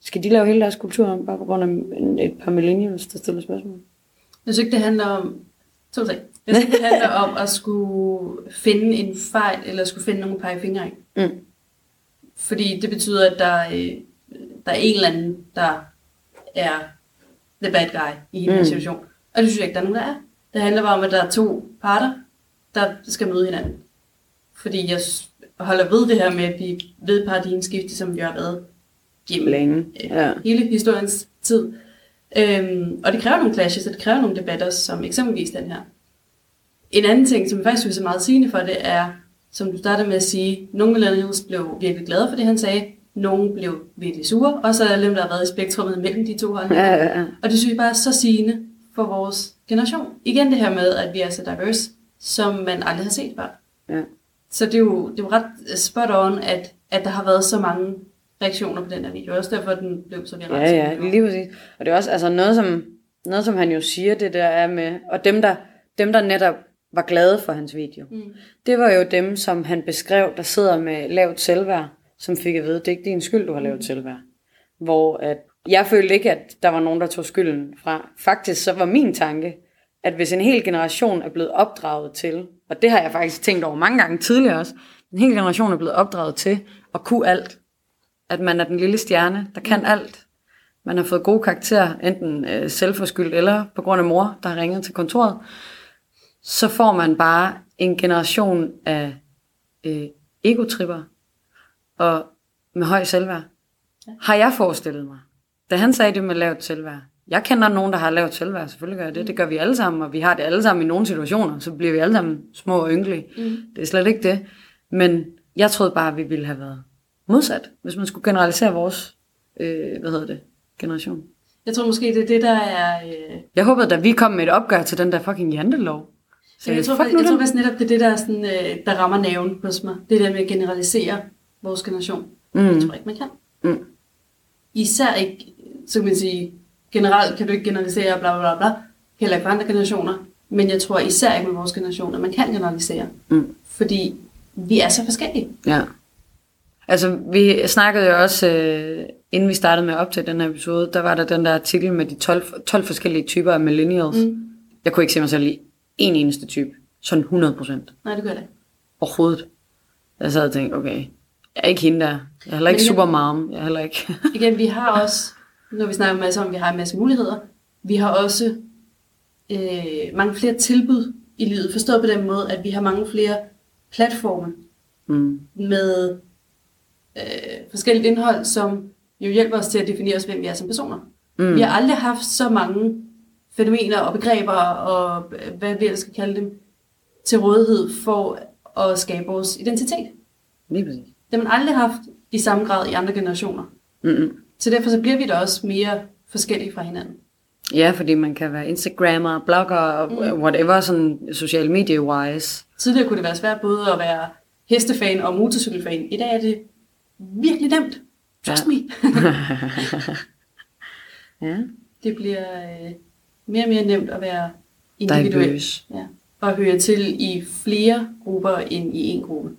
Skal de lave hele deres kultur om, bare på grund af et par millennials, der stiller spørgsmål? Jeg synes ikke, det handler om... To ting. Jeg synes, det handler om at skulle finde en fejl, eller skulle finde nogle pegefingre i. Mm. Fordi det betyder, at der, øh, der er en eller anden, der er the bad guy i hele mm. Situation. Og det synes jeg ikke, der er nogen, der er. Det handler bare om, at der er to parter, der skal møde hinanden. Fordi jeg holder ved det her med, at vi ved paradigmeskifte, som vi har været gennem Længe. øh, Ja. hele historiens tid. Øhm, og det kræver nogle clashes, og det kræver nogle debatter, som eksempelvis den her. En anden ting, som jeg faktisk synes er meget sigende for det, er, som du startede med at sige, nogle millennials blev virkelig glade for det, han sagde, nogle blev virkelig sure, og så er der dem, der har været i spektrummet mellem de to holdninger. Ja, ja, ja. Og det synes jeg bare er så sigende for vores generation. Igen det her med, at vi er så diverse, som man aldrig har set før. Ja. Så det er jo, det er jo ret spot on, at, at der har været så mange reaktioner på den her video. Også derfor, at den blev så viral. Ja, ja, lige præcis. Og det er også altså noget, som, noget, som han jo siger, det der er med, og dem der, dem, der netop var glade for hans video, Mm. det var jo dem, som han beskrev, der sidder med lavt selvværd, som fik at vide, det er ikke din skyld, du har lavt selvværd. Hvor at, jeg følte ikke, at der var nogen, der tog skylden fra. Faktisk så var min tanke, at hvis en hel generation er blevet opdraget til, og det har jeg faktisk tænkt over mange gange tidligere også, en hel generation er blevet opdraget til at kunne alt. At man er den lille stjerne, der kan alt. Man har fået gode karakterer, enten øh, selvforskyldt eller på grund af mor, der har ringet til kontoret. Så får man bare en generation af øh, egotripper og med høj selvværd. Har jeg forestillet mig. Da han sagde det med lavt selvværd. Jeg kender nogen, der har lavt selvværd. Selvfølgelig gør jeg det. Det gør vi alle sammen, og vi har det alle sammen i nogle situationer. Så bliver vi alle sammen små og ynkelige. Mm. Det er slet ikke det. Men jeg troede bare, at vi ville have været modsat, hvis man skulle generalisere vores, øh, hvad hedder det, generation. Jeg tror måske, det er det, der er... Øh, Jeg håbede, da vi kom med et opgør til den der fucking jantelov. Så jeg, tror, fuck jeg, jeg tror faktisk netop, det er det, der, er sådan, øh, der rammer naven hos mig. Det der med at generalisere vores generation. Mm. Det Mm. tror jeg ikke, man kan. Mm. Især ikke, så kan man sige, generelt kan du ikke generalisere, bla bla bla. Heller ikke for andre generationer. Men jeg tror især ikke med vores generation, at man kan generalisere. Mm. Fordi vi er så forskellige. Ja. Altså, vi snakkede jo også, øh, inden vi startede med at optage den her episode, der var der den der artikel med de 12, 12 forskellige typer af millennials. Mm. Jeg kunne ikke se mig selv i en eneste type. Sådan 100 procent. Nej, det gør det. Overhovedet. Jeg sad og tænkte, okay, jeg er ikke hende der. Jeg er heller ikke igen- supermom. Jeg er heller ikke... Igen, vi har også, når vi snakker en masse om, at vi har en masse muligheder, vi har også øh, mange flere tilbud i livet. Forstået på den måde, at vi har mange flere platforme mm. med øh, forskelligt indhold, som jo hjælper os til at definere os, hvem vi er som personer. Mm. Vi har aldrig haft så mange fænomener og begreber og øh, hvad vi ellers skal kalde dem, til rådighed for at skabe vores identitet. Lige præcis. Det har man aldrig haft i samme grad i andre generationer. Mm-mm. Så derfor så bliver vi da også mere forskellige fra hinanden. Ja, fordi man kan være Instagrammer, blogger, mm. whatever, sådan social media-wise. Tidligere kunne det være svært både at være hestefan og motorcykelfan. I dag er det virkelig nemt. Trust Ja. me. Ja, det bliver øh, mere og mere nemt at være individuel. diverse. Ja. Og høre til i flere grupper end i en gruppe.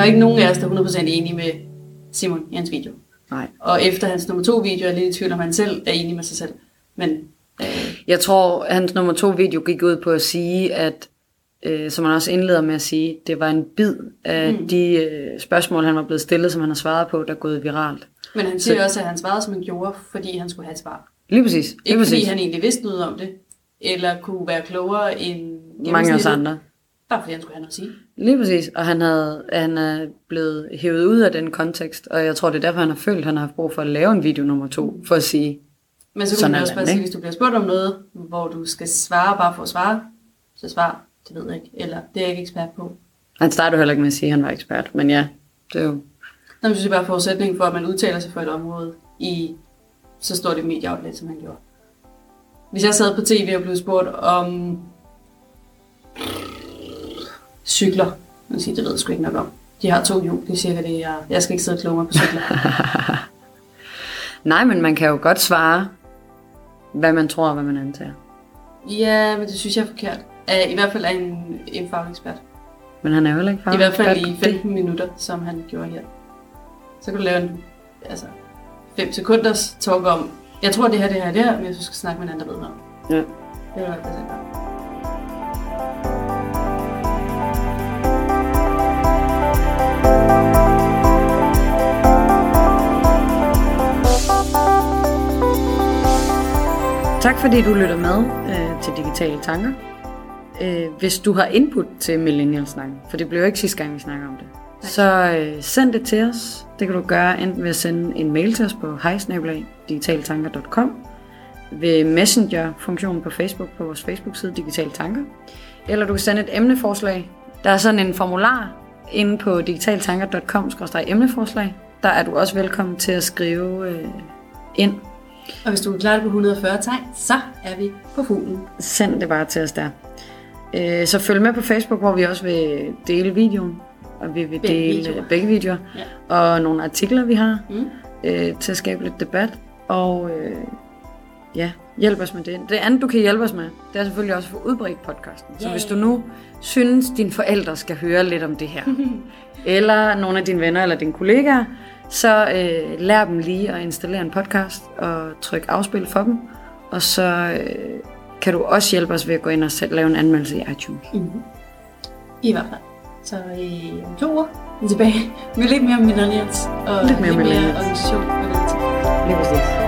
Der er ikke nogen af os, der er 100% enige med Simon i hans video. Nej. Og efter hans nummer to video er jeg lidt i tvivl, om han selv er enig med sig selv. Men øh, Jeg tror, hans nummer to video gik ud på at sige, at, øh, som han også indleder med at sige, det var en bid af mm. de øh, spørgsmål, han var blevet stillet, som han har svaret på, der er gået viralt. Men han siger også, at han svarede, som han gjorde, fordi han skulle have et svar. Lige præcis. Lige Ikke fordi præcis. han egentlig vidste noget om det, eller kunne være klogere end Mange af os andre. Bare fordi han skulle have noget at sige. Lige præcis. Og han, havde, han er blevet hævet ud af den kontekst, og jeg tror, det er derfor, han har følt, at han har haft brug for at lave en video nummer to, for at sige, Men så kunne man er også bare det, sige, hvis du bliver spurgt om noget, hvor du skal svare bare for at svare, så svar, det ved jeg ikke, eller det er jeg ikke ekspert på. han startede heller ikke med at sige, at han var ekspert, men ja, det er jo, Nå, men synes jeg bare forudsætning for, at man udtaler sig for et område i så stort et medieoutlet, som han gjorde. Hvis jeg sad på tv og blev spurgt om cykler, jeg sige, det ved jeg sgu ikke nok om. De har to hjul, det er cirka det, jeg, jeg skal ikke sidde og kloge mig på cykler. nej, men man kan jo godt svare, hvad man tror og hvad man antager. ja, men det synes jeg er forkert. Uh, I hvert fald er en, en faglig ekspert. Men han er jo heller ikke I hvert fald i på det. 15 minutter, som han gjorde her. Så kan du lave en altså, 5 sekunders talk om, jeg tror det her, det her, det her, men jeg skal snakke med en anden, der ved noget. Ja. Det vil jeg Tak fordi du lytter med øh, til Digitale Tanker. Øh, hvis du har input til Millennial-snakken, for det blev jo ikke sidste gang, vi snakker om det, så øh, send det til os. Det kan du gøre enten ved at sende en mail til os på hejsnabelag.digitaltanker.com ved Messenger-funktionen på Facebook på vores Facebook-side Digitale Tanker. Eller du kan sende et emneforslag. Der er sådan en formular inde på digitaltanker.com-emneforslag. Der er du også velkommen til at skrive øh, ind Og hvis du kan klare det på 140 tegn, så er vi på fuglen. Send det bare til os der. Øh, Så følg med på Facebook, hvor vi også vil dele videoen. Og vi vil Begge dele videoer. begge videoer. Ja. Og nogle artikler, vi har Mm. øh, til at skabe lidt debat. Og øh, ja, hjælp os med det. Det andet, du kan hjælpe os med, det er selvfølgelig også at få udbredt podcasten. Så Ja. hvis du nu synes, dine forældre skal høre lidt om det her, eller nogle af dine venner eller dine kollegaer, så øh, lær dem lige at installere en podcast og tryk afspil for dem. Og så øh, kan du også hjælpe os ved at gå ind og sæt, lave en anmeldelse i iTunes. Mm-hmm. I hvert fald. Så i om to uger er tilbage med lidt mere millennials og Lidt mere millennials. organisation. Og lidt. Lige præcis.